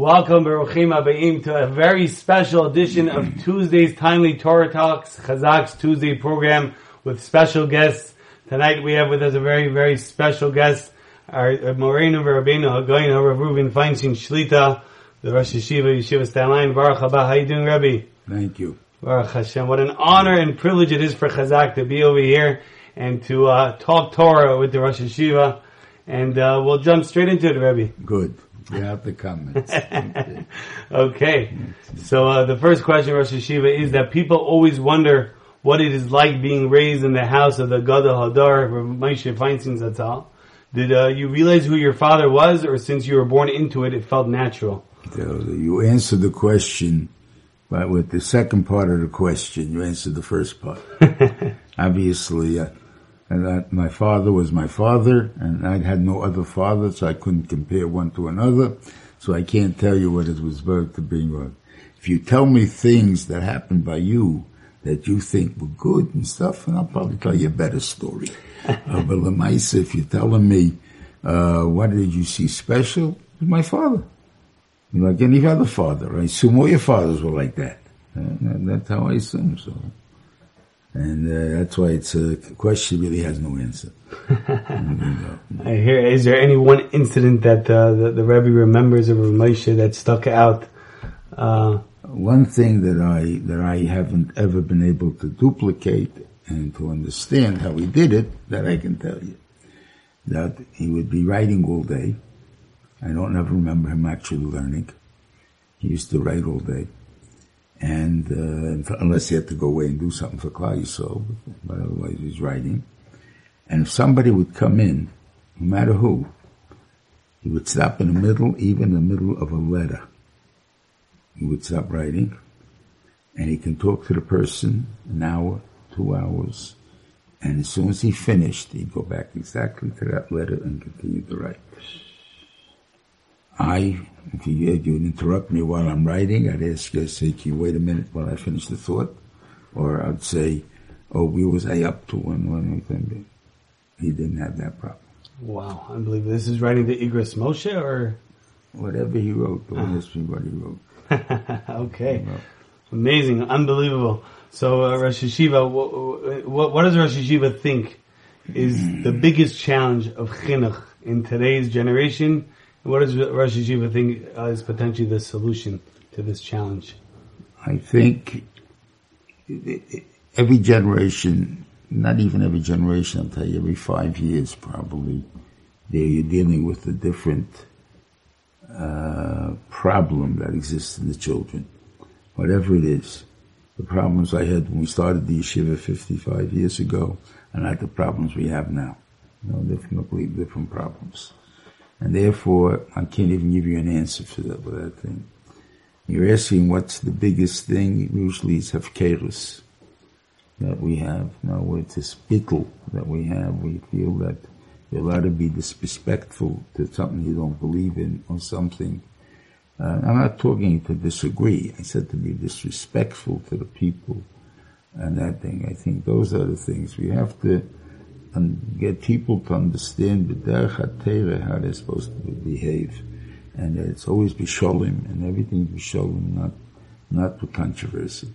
Welcome, Baruchim Abayim, to a very special edition of Tuesday's Timely Torah Talks, Chazak's Tuesday program with special guests. Tonight we have with us a very, very special guest, our Moreno Rabbeinu Hagoyin Rav Reuven Feinstein Shlita, the Rosh Yeshiva, Yeshiva Staten Island. Baruch Haba, how you doing, Rabbi? Thank you. Baruch Hashem. What an honor and privilege it is for Chazak to be over here and to uh, talk Torah with the Rosh Yeshiva. And uh, we'll jump straight into it, Rabbi. Good. You have the comments. okay. okay. So uh, the first question, Rosh Yeshiva, is that people always wonder what it is like being raised in the house of the Gadol Hador, Moshe Feinstein Zatzal. Did uh, you realize who your father was, or since you were born into it, it felt natural? So you answered the question, but with the second part of the question, you answered the first part. Obviously, uh, and that my father was my father, and I had no other father, so I couldn't compare one to another. So I can't tell you what it was worth to being. If you tell me things that happened by you that you think were good and stuff, and I'll probably tell you a better story. uh, but Lamaisa, if you're telling me, uh, what did you see special? It was my father. Like any other father. I assume all your fathers were like that. And that's how I assume so. And uh, that's why it's a question really has no answer. I hear. Is there any one incident that uh, the, the Rebbe remembers of Moshe that stuck out? Uh, one thing that I that I haven't ever been able to duplicate and to understand how he did it, that I can tell you. That he would be writing all day. I don't ever remember him actually learning. He used to write all day. And uh, unless he had to go away and do something for Klal Yisrael, but otherwise he's writing. And if somebody would come in, no matter who, he would stop in the middle, even in the middle of a letter. He would stop writing, and he can talk to the person an hour, two hours, and as soon as he finished, he'd go back exactly to that letter and continue to write. I, if you, you would interrupt me while I'm writing, I'd ask you, say, can you wait a minute while I finish the thought? Or I'd say, oh, where was I up to when, when we He didn't have that problem. Wow, I believe this is writing the Igros Moshe or? Whatever he wrote, the uh. history what he wrote. okay. Amazing, unbelievable. So uh, Rosh Yeshiva, what, what, what, does Rosh Yeshiva think is the biggest challenge of chinuch in today's generation? What does Rosh Yeshiva think is potentially the solution to this challenge? I think every generation, not even every generation, I'll tell you, every five years probably, you're dealing with a different uh, problem that exists in the children, whatever it is. The problems I had when we started the yeshiva 55 years ago are not the problems we have now. You know, they're completely different problems. And therefore, I can't even give you an answer for that, for that thing. You're asking what's the biggest thing? Usually it's hefkerus that we have. No, it's a that we have. We feel that you're allowed to be disrespectful to something you don't believe in or something. Uh, I'm not talking to disagree. I said to be disrespectful to the people and that thing. I think those are the things we have to and get people to understand the derech how they're supposed to behave, and it's always be sholem and everything be sholem, not not with controversy.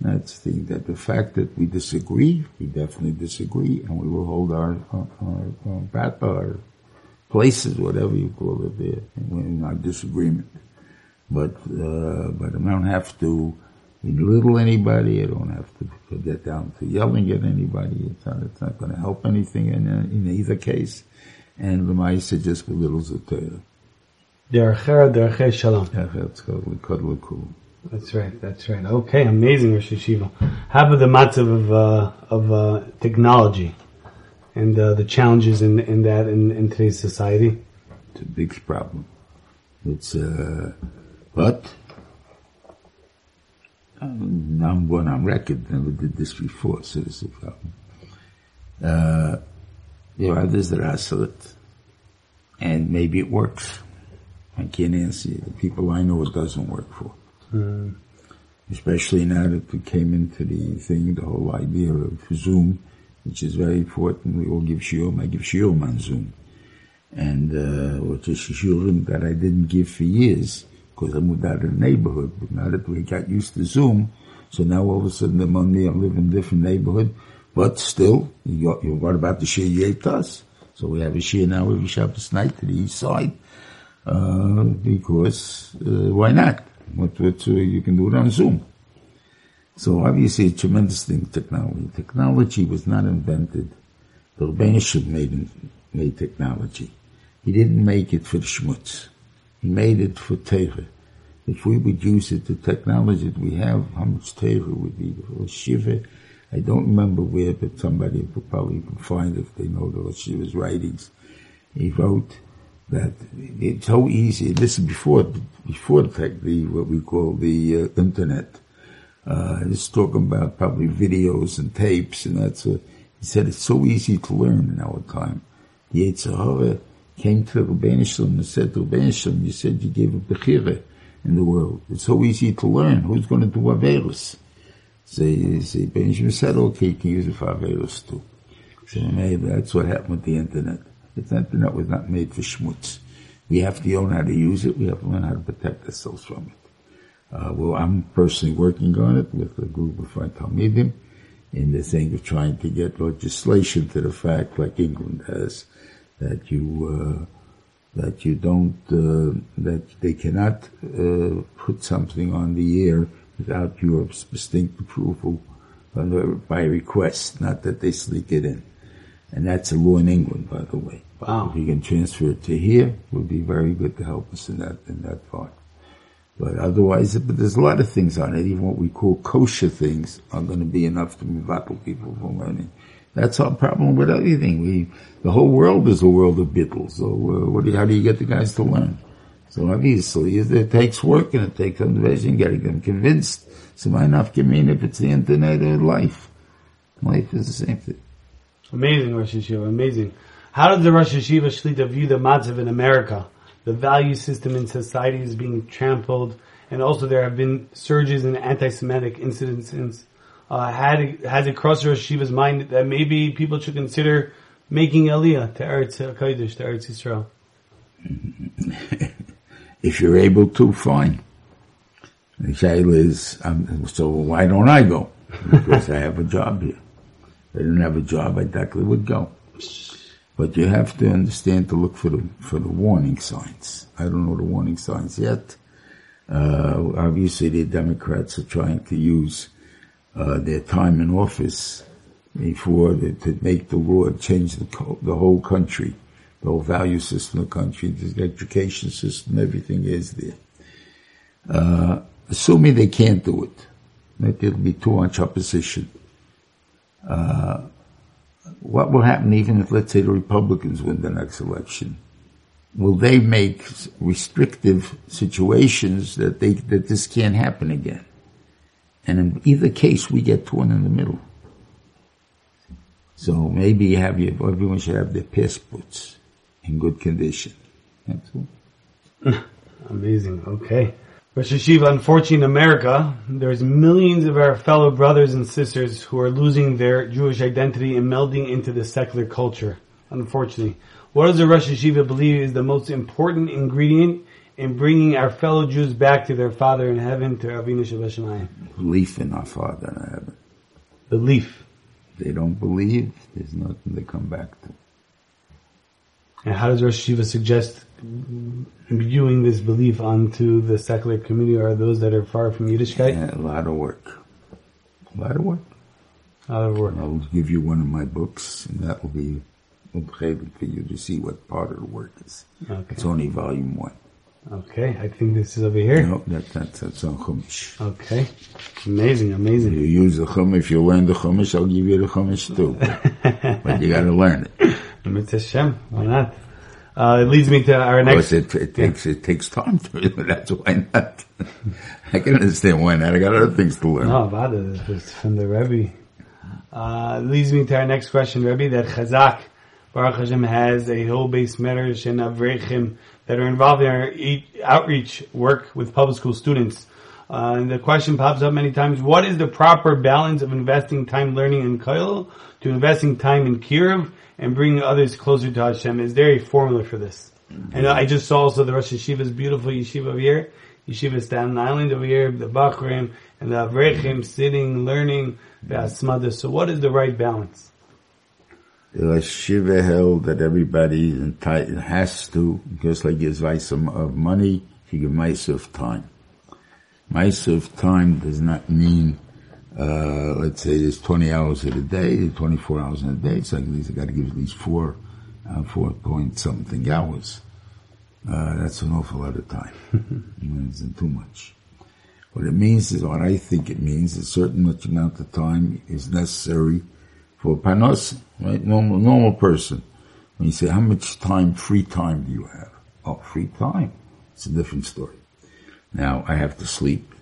That's the that the fact that we disagree, we definitely disagree, and we will hold our our, our, our places, whatever you call it, there in our disagreement. But uh, but I don't have to belittle anybody. I don't have to get down to yelling at anybody. It's not, it's not going to help anything in, in either case. And the Ma'isa just belittles the Torah. That's right. That's right. Okay, amazing, Rosh Yeshiva. How about the matzav of uh, of uh, technology and uh, the challenges in in that in, in today's society? It's a big problem. It's uh, but I'm going on record, never did this before, so this is a problem. Uh, there are others that are it, and maybe it works. I can't answer you. The people I know it doesn't work for. Mm. Especially now that we came into the thing, the whole idea of Zoom, which is very important. We all give shiurim. I give shiurim on Zoom. And, uh, which is shiurim that I didn't give for years because I moved out of the neighborhood. But now that we got used to Zoom, so now all of a sudden the Monday I live in a different neighborhood. But still, you you got about the you us. So we have a share now every Shabbos night to the east side, uh, because, uh, why not? What, what, uh, you can do it on Zoom. So obviously a tremendous thing, technology. Technology was not invented. The Rebbeinu made, made technology. He didn't make it for the schmutz. Made it for Torah. If we would use it, the technology that we have, how much Torah would be for Shiva. I don't remember where, but somebody could probably find if they know the Shiva's writings. He wrote that it's so easy. This is before before the, tech, the what we call the uh, internet. Uh, he's talking about probably videos and tapes, and that's a, he said it's so easy to learn in our time. The Yetzer Hara came to Rabbeinu Shalom and said to Rabbeinu Shalom, you said you gave a bechira in the world. It's so easy to learn. Who's going to do Averus? So, so Rabbeinu said, okay, you can use it for Averus too. So maybe that's what happened with the internet. The internet was not made for schmutz. We have to learn how to use it. We have to learn how to protect ourselves from it. Uh, well, I'm personally working on it with a group of Talmidim in the thing of trying to get legislation to the fact, like England has, that you uh, that you don't uh, that they cannot uh, put something on the air without your distinct approval by request, not that they sneak it in. And that's a law in England, by the way. Wow. If you can transfer it to here, it would be very good to help us in that in that part. But otherwise, but there's a lot of things on it. Even what we call kosher things are going to be enough to move people from learning. That's our problem with everything. We, the whole world is a world of bittul. So uh, what do how do you get the guys to learn? So obviously it takes work and it takes motivation, getting them convinced. So why not give me if it's the internet or life? Life is the same thing. Amazing Rosh Yeshiva, amazing. How does the Rosh Yeshiva Shlita view the matzav in America? The value system in society is being trampled, and also there have been surges in anti-Semitic incidents since uh, had has it crossed Rosh Yeshiva's mind that maybe people should consider making Aliyah to Eretz Kodesh, to Eretz Yisrael? if you're able to, fine. The shayla is, um, so why don't I go? Because I have a job here. If I didn't have a job, I definitely would go. But you have to understand to look for the for the warning signs. I don't know the warning signs yet. Uh, obviously, the Democrats are trying to use uh, their time in office before the, to make the law change the, the whole country, the whole value system of the country, the education system, everything is there. Uh, assuming they can't do it, that there'll be too much opposition. Uh, what will happen even if, let's say, the Republicans win the next election? Will they make restrictive situations that they that this can't happen again? And in either case, we get torn in the middle. So maybe you have your, everyone should have their passports in good condition. That's all. Amazing. Okay. Rosh Yeshiva, unfortunately in America, there's millions of our fellow brothers and sisters who are losing their Jewish identity and melding into the secular culture. Unfortunately. What does the Rosh Yeshiva believe is the most important ingredient in bringing our fellow Jews back to their Father in heaven, to Avinu Shabbat Belief in our Father in heaven. Belief. If they don't believe, there's nothing to come back to. And how does Rosh suggest imbuing this belief onto the secular community or those that are far from Yiddishkeit? Yeah, a lot of work. A lot of work. A lot of work. I'll give you one of my books, and that will be for you to see what part of the work is. Okay. It's only volume one. Okay, I think this is over here. No, that, that, that's on Chumash. Okay. Amazing, amazing. You use the Chumash, if you learn the Chumash, I'll give you the Chumash too. but you gotta learn it. Mitzvah Shem, why not? Uh, it leads me to our next. It, it, takes it takes time to. That's why not. I can understand why not. I got other things to learn. No, about it. It's from the Rebbe. Uh, leads me to our next question, Rebbe. That Chazak Baruch Hashem has a whole-based medrash and avrechim that are involved in our outreach work with public school students. Uh, and the question pops up many times, what is the proper balance of investing time learning in Koil to investing time in Kiruv and bringing others closer to Hashem? Is there a formula for this? And I just saw also the Rosh Yeshiva's beautiful yeshiva over here. Yeshiva Staten Island over here, the Bachrim and the Avrechim sitting, learning, the Asmada. So what is the right balance? The Yeshiva held that everybody entitled, has to, just like gives advice of money, he gives mice of time. Mice of time does not mean uh, let's say there's 20 hours in a day, 24 hours in a day, so at least I got to give at least four, uh, four point something hours. Uh, that's an awful lot of time. it isn't too much. What it means is, what I think it means, a certain much amount of time is necessary for panos, right? Normal, normal person. When you say, how much time, free time do you have? Oh, free time. It's a different story. Now, I have to sleep,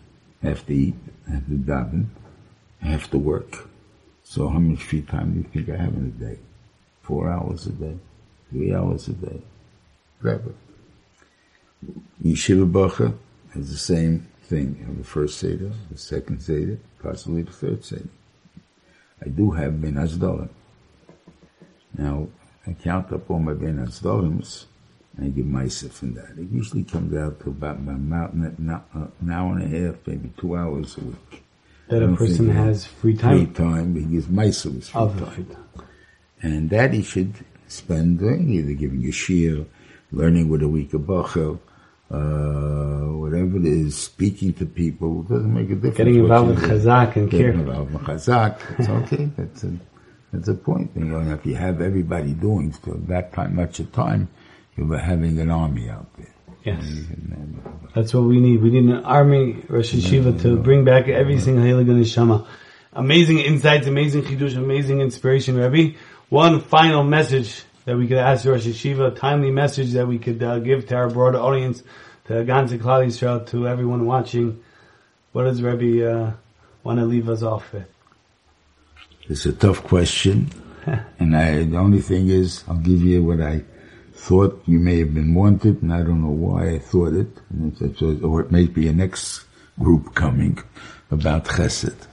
I have to eat, I have to daven, I have to work. So how much free time do you think I have in a day? Four hours a day, three hours a day, whatever. Yeshiva Bacha has the same thing. You have the first Seder, the second Seder, possibly the third Seder. I do have Ben Azdalim. Now, I count up all my Ben Azdalims, and I give myself from that. It usually comes out to about, about uh, an hour and a half, maybe two hours a week that a person has free time. Free time, he gives Maisus free time. And that he should spend doing, either giving a shir, learning with a week of Bachel, uh, whatever it is, speaking to people, doesn't make a difference. Getting involved with Chazak and Getting involved with Chazak, it's okay. That's a, that's a point. You know, if you have everybody doing for that time, much of time, you're having an army out there. Yes. That's what we need. We need an army, Rosh Yeshiva, to bring back every single Heilig Neshama. Amazing insights, amazing chidush, amazing inspiration, Rabbi. One final message that we could ask Rosh Yeshiva, a timely message that we could uh, give to our broader audience, to Ganze Klal Yisrael, to everyone watching. What does Rabbi uh, want to leave us off with? It's a tough question, and I, the only thing is, I'll give you what I thought you may have been wanted, and I don't know why I thought it, or it may be a next group coming about Chesed.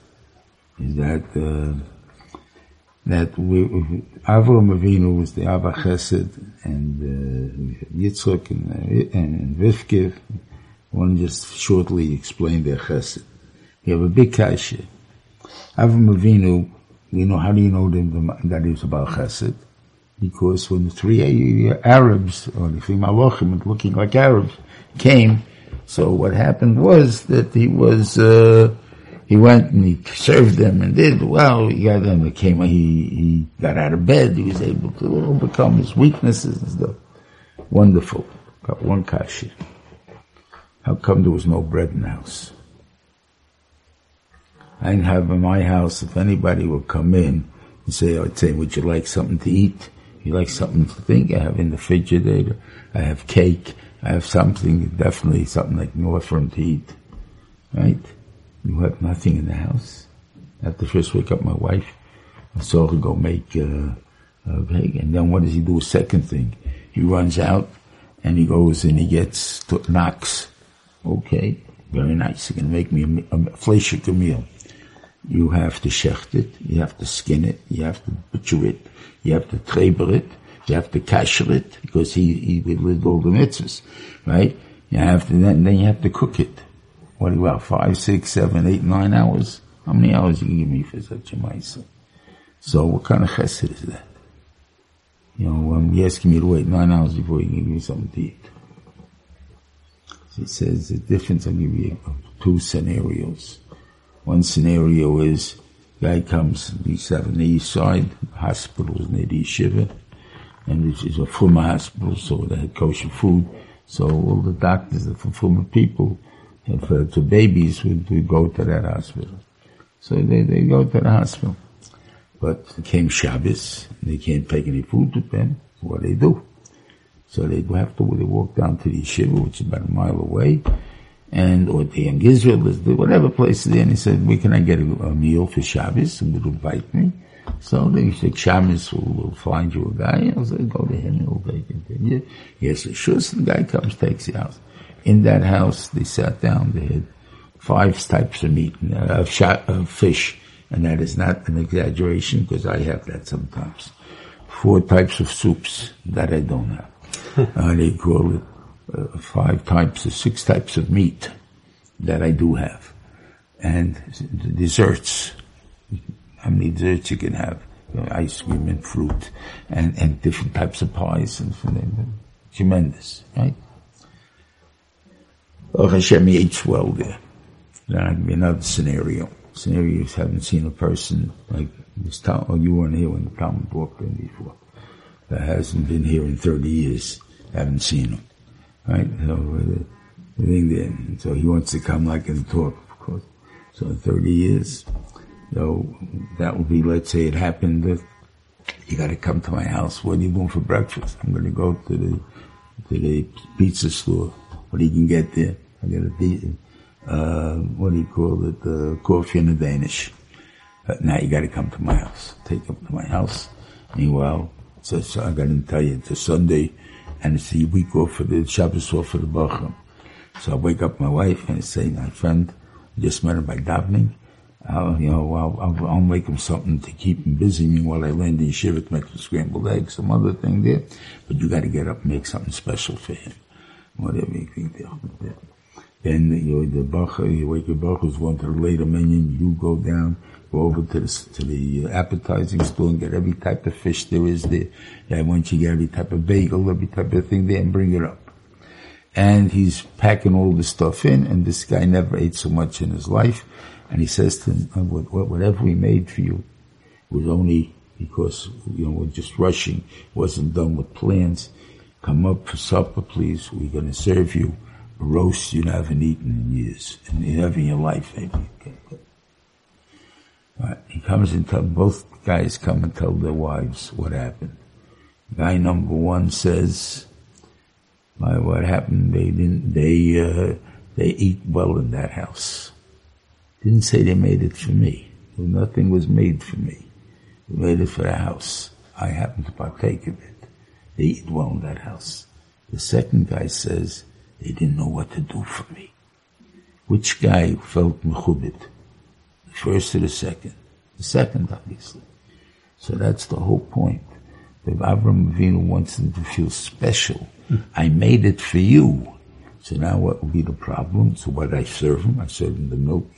Is that uh, that we, Avraham Avinu was the Abba Chesed, and uh, Yitzchak and, uh, and, and Rivka. One just shortly explain their Chesed. You have a big kasha. Avraham Avinu, you know, how do you know that he was about Chesed? because when the three Arabs, or the three Malachim, looking like Arabs, came, so what happened was that he was, uh, he went and he served them and did well. He got them. It came. He he got out of bed. He was able to overcome his weaknesses and stuff. Wonderful. Got one kashi. How come there was no bread in the house? I didn't have in my house. If anybody would come in and say, "I'd say, would you like something to eat?" you like something to think, I have in the refrigerator, I have cake, I have something, definitely something I can offer him to eat. Right? You have nothing in the house. To first wake up my wife. I saw her go make uh, a cake. And then what does he do? Second thing, he runs out and he goes and he gets, to, knocks. Okay, very nice. You're to make me a, a, a meal. You have to shecht it, you have to skin it, you have to butcher it, you have to treber it, you have to kasher it, because he, he lived all the mitzvahs, right? You have to, then, then you have to cook it. What have, five, six, seven, eight, nine hours? How many hours you can give me for such a mitzvah? So what kind of chesed is that? You know, um, you're asking me to wait nine hours before you give me something to eat. So it says the difference, I'll give you two scenarios. One scenario is guy comes, he's on the east side, hospitals near the yeshiva, and this is a former hospital, so they had kosher food. So all the doctors, the former people, and for, to babies we, would go to that hospital. So they, they go to the hospital. But came Shabbos, they can't take any food to them. What do they do? So they have to, they walk down to the yeshiva, which is about a mile away, and or the young Israel, whatever place there, and he said, "Where can I get a, a meal for Shabbos?" And would invite me. So they said, "Shabbos will, will find you a guy." I said, "Go to him; he'll take it." Yes, the shus. The guy comes, takes the house. In that house, they sat down. They had five types of meat, uh, of, shot, of fish, and that is not an exaggeration because I have that sometimes. Four types of soups that I don't have. uh, they call it uh, five types or six types of meat that I do have. And the desserts, how many desserts you can have? You know, ice cream and fruit and, and different types of pies and, and tremendous, right? Oh, Hashem eats well there. Then I'll give you another scenario. Scenarios haven't seen a person like this town, you weren't here when the Talmud walked in before. That hasn't been here in 30 years. Haven't seen him. Right? So, uh, the thing there. So he wants to come like and talk, of course. So in 30 years, so that will be, let's say it happened that you gotta come to my house. What are you doing for breakfast? I'm gonna go to the, to the pizza store. What do you can get there? I got a, uh, what do you call it? The coffee and the Danish. Now you gotta come to my house. Take him to my house. Meanwhile, so, so I gotta tell you, it's a Sunday and it's the week off for the Shabbos off for the Bachram. So I wake up my wife and say, my friend, just met him by davening. I'll, you know, I'll, I'll, I'll, make him something to keep him busy Meanwhile, I land in Shiva to make some scrambled eggs, some other thing there. But you got to get up and make something special for him. Whatever you think there. Then the bacher, you wake your bacher's going to the later menu, you go down, go over to the, to the uh, appetizing store and get every type of fish there is there. And once you get every type of bagel, every type of thing there and bring it up and he's packing all the stuff in, and this guy never ate so much in his life, and he says to him, uh, whatever we made for you was only because, you know, we're just rushing, wasn't done with plans. Come up for supper, please. We're going to serve you roast you haven't eaten in years, and you never in your life, maybe. Okay, right. He comes and tell, both guys come and tell their wives what happened. Guy number one says, my, what happened, they didn't, they, uh, they eat well in that house. Didn't say they made it for me. Nothing was made for me. They made it for the house. I happened to partake of it. They eat well in that house. The second guy says they didn't know what to do for me. Which guy felt mechubit? The first or the second? The second, obviously. So that's the whole point. If Avram Avinu wants them to feel special, hmm. I made it for you. So now what will be the problem? So what I serve them, I serve them the milk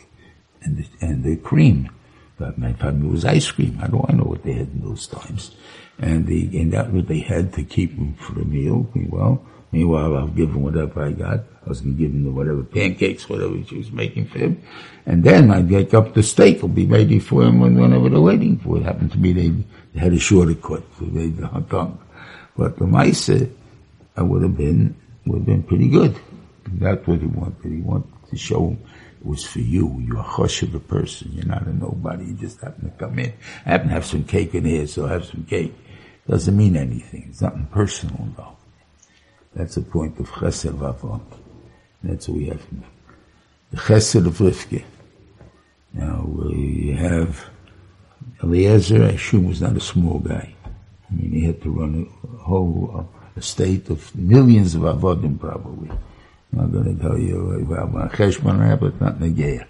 and the, and the cream. But my family was ice cream. How do I know what they had in those times? And the, and that what they had to keep them for the meal. Well, meanwhile, I'll give them whatever I got. I was going to give the whatever pancakes, whatever she was making for him. And then I'd make up the steak. Will be ready for him whenever they're waiting for it. Happened to be they, had a shorter cut. So they made the hot dog. But the mice, uh, I would have been would have been pretty good. That's what he wanted. He wanted to show him it was for you. You're a hush of a person. You're not a nobody. You just happen to come in. I happen to have some cake in here, so I have some cake. Doesn't mean anything. It's nothing personal involved. That's the point of chesed vavon. That's what we have. The chesed of Rivke. Now we have Eliezer. I was not a small guy. I mean, he had to run a whole uh, estate of millions of avodim probably. I'm not going to tell you uh, about Cheshbon but not Negeya.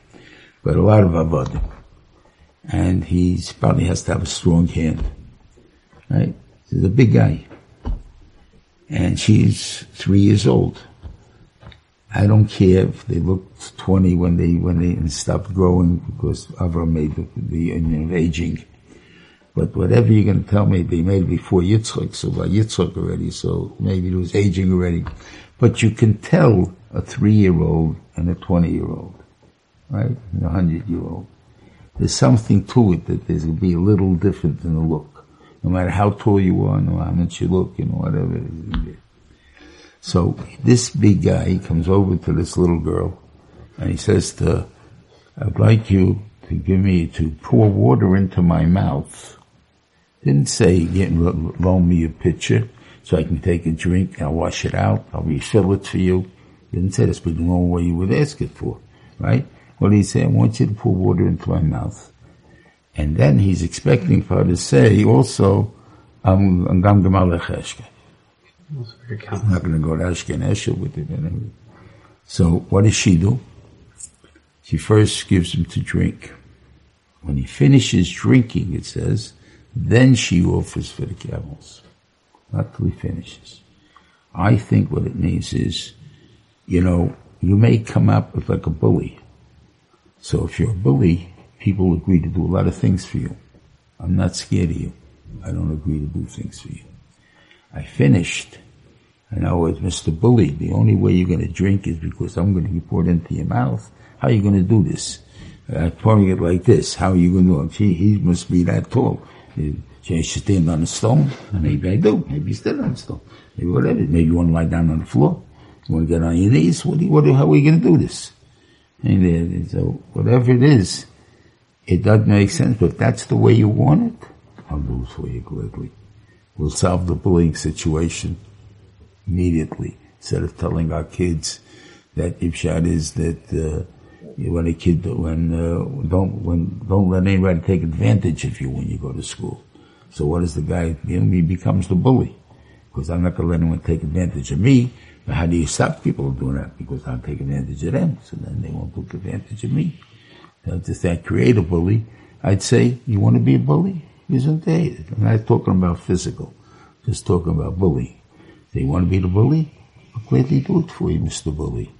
But a lot of avodim. And he probably has to have a strong hand. Right? He's a big guy. And she's three years old. I don't care if they looked 20 when they, when they stopped growing because Avram made the, the of aging. But whatever you're going to tell me, they made before Yitzchak, so by Yitzchak already, so maybe it was aging already. But you can tell a three-year-old and a 20-year-old, right? And a 100-year-old. There's something to it that there's going to be a little different in the look. No matter how tall you are, no matter how much you look, you know, whatever. So this big guy, he comes over to this little girl and he says to her, I'd like you to give me, to pour water into my mouth didn't say, get, loan me a pitcher so I can take a drink. I'll wash it out. I'll refill it for you. Didn't say but the normal way you would ask it for, right? Did he say? I want you to pour water into my mouth. And then he's expecting for her to say also, I'm, I'm going to go to Ashken with it. So what does she do? She first gives him to drink. When he finishes drinking, it says, then she offers for the camels. Not till he finishes. I think what it means is, you know, you may come up with like a bully. So if you're a bully, people agree to do a lot of things for you. I'm not scared of you. I don't agree to do things for you. I finished. And I it's Mr. Bully. The only way you're going to drink is because I'm going to be poured into your mouth. How are you going to do this? Uh, pouring it like this. How are you going to do it? Gee, he must be that tall. Should I stand on a stone? Maybe I do. Maybe you stand on a stone. Maybe whatever. Maybe you want to lie down on the floor. You want to get on your knees. What do you, what do, how are you going to do this? And uh, so whatever it is, it doesn't make sense. But if that's the way you want it, I'll do it for you gladly. We'll solve the bullying situation immediately instead of telling our kids that Ibshad is that uh, when a kid when uh, don't when don't let anybody take advantage of you when you go to school. So what is the guy? He becomes the bully because I'm not going to let anyone take advantage of me. But how do you stop people from doing that? Because I'll take advantage of them, so then they won't take advantage of me. Just that create a bully. I'd say, you want to be a bully? Isn't they? I'm not talking about physical, just talking about bullying. They want to be the bully? I'll gladly do it for you, Mr. Bully.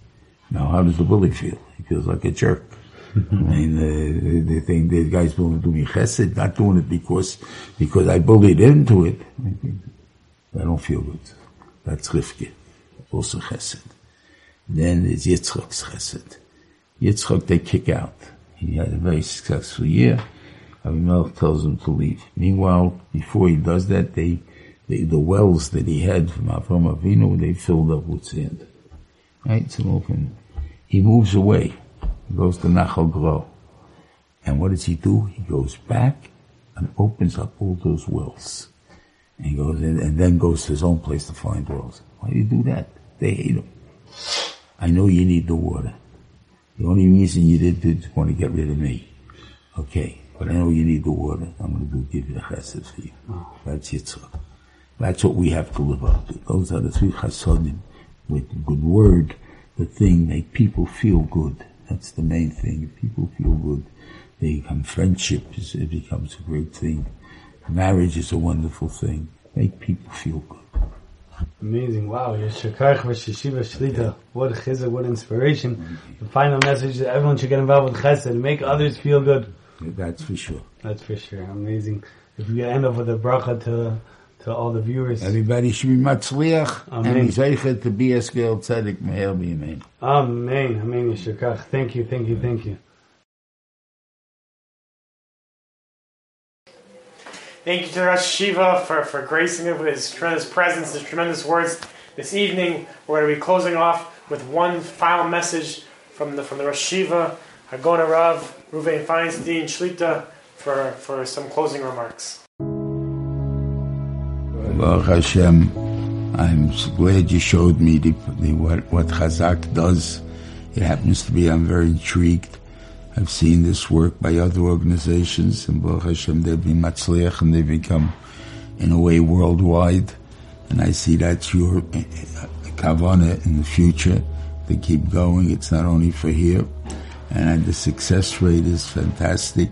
Now, how does the bully feel? He feels like a jerk. I mean, uh, they think the guy's willing to do me chesed, not doing it because, because I bullied into it. I don't feel good. That's Rivke, also chesed. Then there's Yitzchak's chesed. Yitzchak they kick out. He had a very successful year. Abimelech tells him to leave. Meanwhile, before he does that, they, they the wells that he had from Avram Avinu, they filled up with sand. Right? So he moves away. He goes to Nachal Gerar. And what does he do? He goes back and opens up all those wells. And he goes in and then goes to his own place to find wells. Why do you do that? They hate him. I know you need the water. The only reason you did it is want to get rid of me. Okay. But I know you need the water. I'm going to do give you the chesed for you. Oh. That's Yitzchak. That's what we have to live up to. Those are the three chasodim with good word. The thing make people feel good. That's the main thing. If people feel good, they become friendship. It becomes a great thing. Marriage is a wonderful thing. Make people feel good. Amazing. Wow. Yeshakach Yeshiva Shlita. What chizuk, what inspiration. The final message that everyone should get involved with chesed. Make others feel good. That's for sure. That's for sure. Amazing. If we end up with a bracha to to all the viewers. Everybody should be matzliach Amen. and zeichet to be a skilled tzedek meher b'yamein. Amen. Amen. Yeshakach. Thank you. Thank you. Thank you. Thank you to Rosh Shiva for, for gracing it with his tremendous presence, his tremendous words. This evening, we're going to be closing off with one final message from the from the Rosh Shiva, Hagona Rav, Reuven Feinstein, Shlita, for, for some closing remarks. Baruch Hashem, I'm glad you showed me the, the, what, what Chazak does. It happens to be, I'm very intrigued I've seen this work by other organizations, and Baruch Hashem, they've been matzliach, and they've become, in a way, worldwide. And I see that's your eh, kavana in the future to keep going. It's not only for here. And the success rate is fantastic.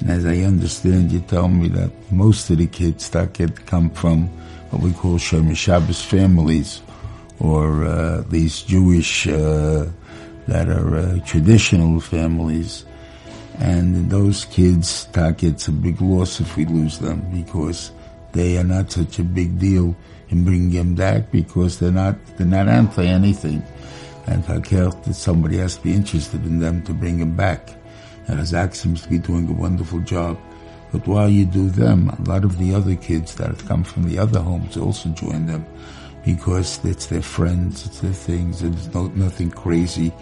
And as I understand, you tell me that most of the kids that get come from what we call Shomer Shabbos families, or uh, these Jewish uh, that are uh, traditional families. And those kids, tak, it's a big loss if we lose them because they are not such a big deal in bringing them back because they're not, they're not anti anything. And that somebody has to be interested in them to bring them back. And Zach seems to be doing a wonderful job. But while you do them, a lot of the other kids that have come from the other homes also join them because it's their friends, it's their things, It's no, nothing crazy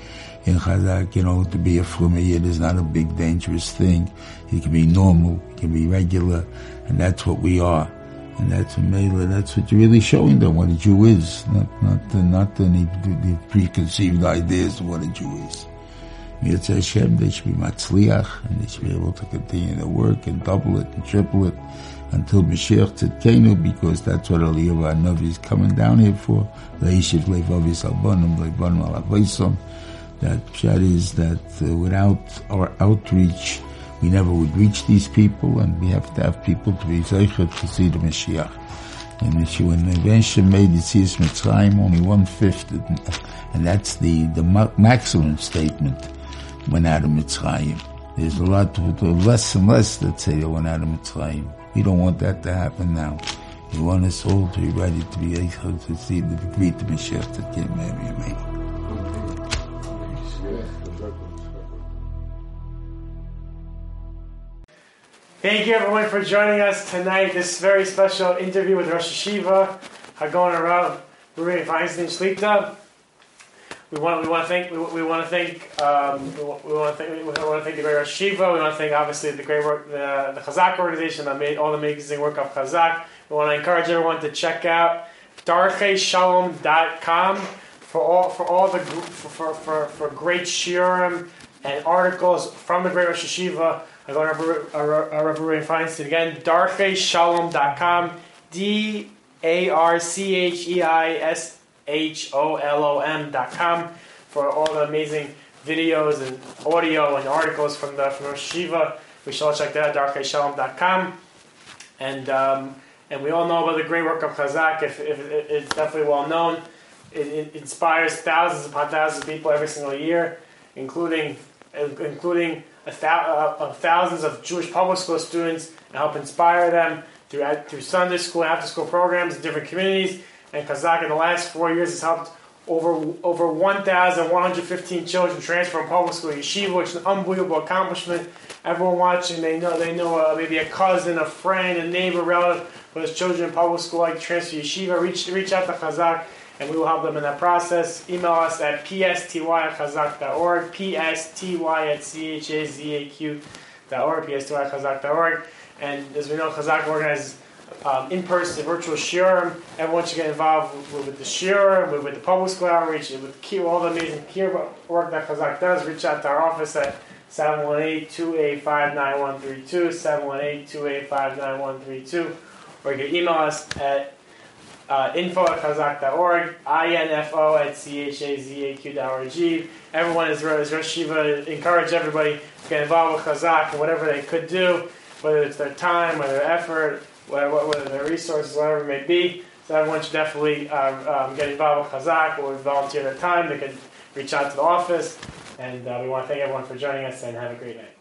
in Chazak, you know, to be a Flumiyid is not a big dangerous thing. It can be normal, it can be regular, and that's what we are. And that's a Mela, that's what you're really showing them, what a Jew is, not, not, the, not any the preconceived ideas of what a Jew is. Mitzvah Hashem, they should be matzliach, and they should be able to continue their work and double it and triple it until Mashiach Tzidkenu, because that's what Eliyahu Hanavi is coming down here for. Leishiv Levavis Albanim, Levanim Alavaisom. That Pshat is that uh, without our outreach, we never would reach these people, and we have to have people to be zeichet to see the Mashiach. And when the Rebbeinu made Yitzias Mitzrayim, only one fifth, and that's the the maximum statement went out of Mitzrayim. There's a lot, less and less that say they went out of Mitzrayim. We don't want that to happen now. We want us all to be ready to be able to see the greet the Mashiach that came Mary me. Thank you everyone for joining us tonight. This very special interview with Rosh Hashiva, Hagon Arav, Ruben Feinstein Shlita we want we want to thank we, we want to thank um, we, want, to thank we want to thank the great Rosh Shiva. We want to thank obviously the great work the the Chazak organization that made all the amazing work of Chazak. We want to encourage everyone to check out darcheisholom.com for all for all the for for, for, great shiurim and articles from the great Rosh Shiva. I go to Rabbi Ruben Feinstein again. darcheisholom.com. D A R C H E I S H-O-L-O-M dot com for all the amazing videos and audio and articles from the from Shiva. We should all check that out, com, And um, and we all know about the great work of Chazak. If, if, if it's definitely well known, it, it, inspires thousands upon thousands of people every single year, including including a thou, uh, thousands of Jewish public school students, and help inspire them through through Sunday school, after school programs in different communities and Chazak in the last four years has helped over over 1,115 children transfer from public school to yeshiva, which is an unbelievable accomplishment. Everyone watching, they know they know uh, maybe a cousin, a friend, a neighbor, relative who has children in public school like transfer yeshiva. Reach reach out to Chazak, and we will help them in that process. Email us at psty at chazak.org, psty at chazaq.org, psty at chazak.org. And as we know, Chazak organizes um, in-person virtual shiurim. Everyone should get involved with, with the shiurim, with, with, the public school outreach, with key, all the amazing work that Chazak does. Reach out to our office at 718-285-9132, 718-285-9132, or you can email us at uh, info at chazak.org, info at chazaq.org. Everyone is, Rosh Shiva. Encourage everybody to get involved with Chazak and whatever they could do, whether it's their time, whether their effort, whether, their resources, whatever it may be. So everyone should definitely um, um, get involved with Chazak or volunteer their time. They can reach out to the office. And uh, we want to thank everyone for joining us and have a great night.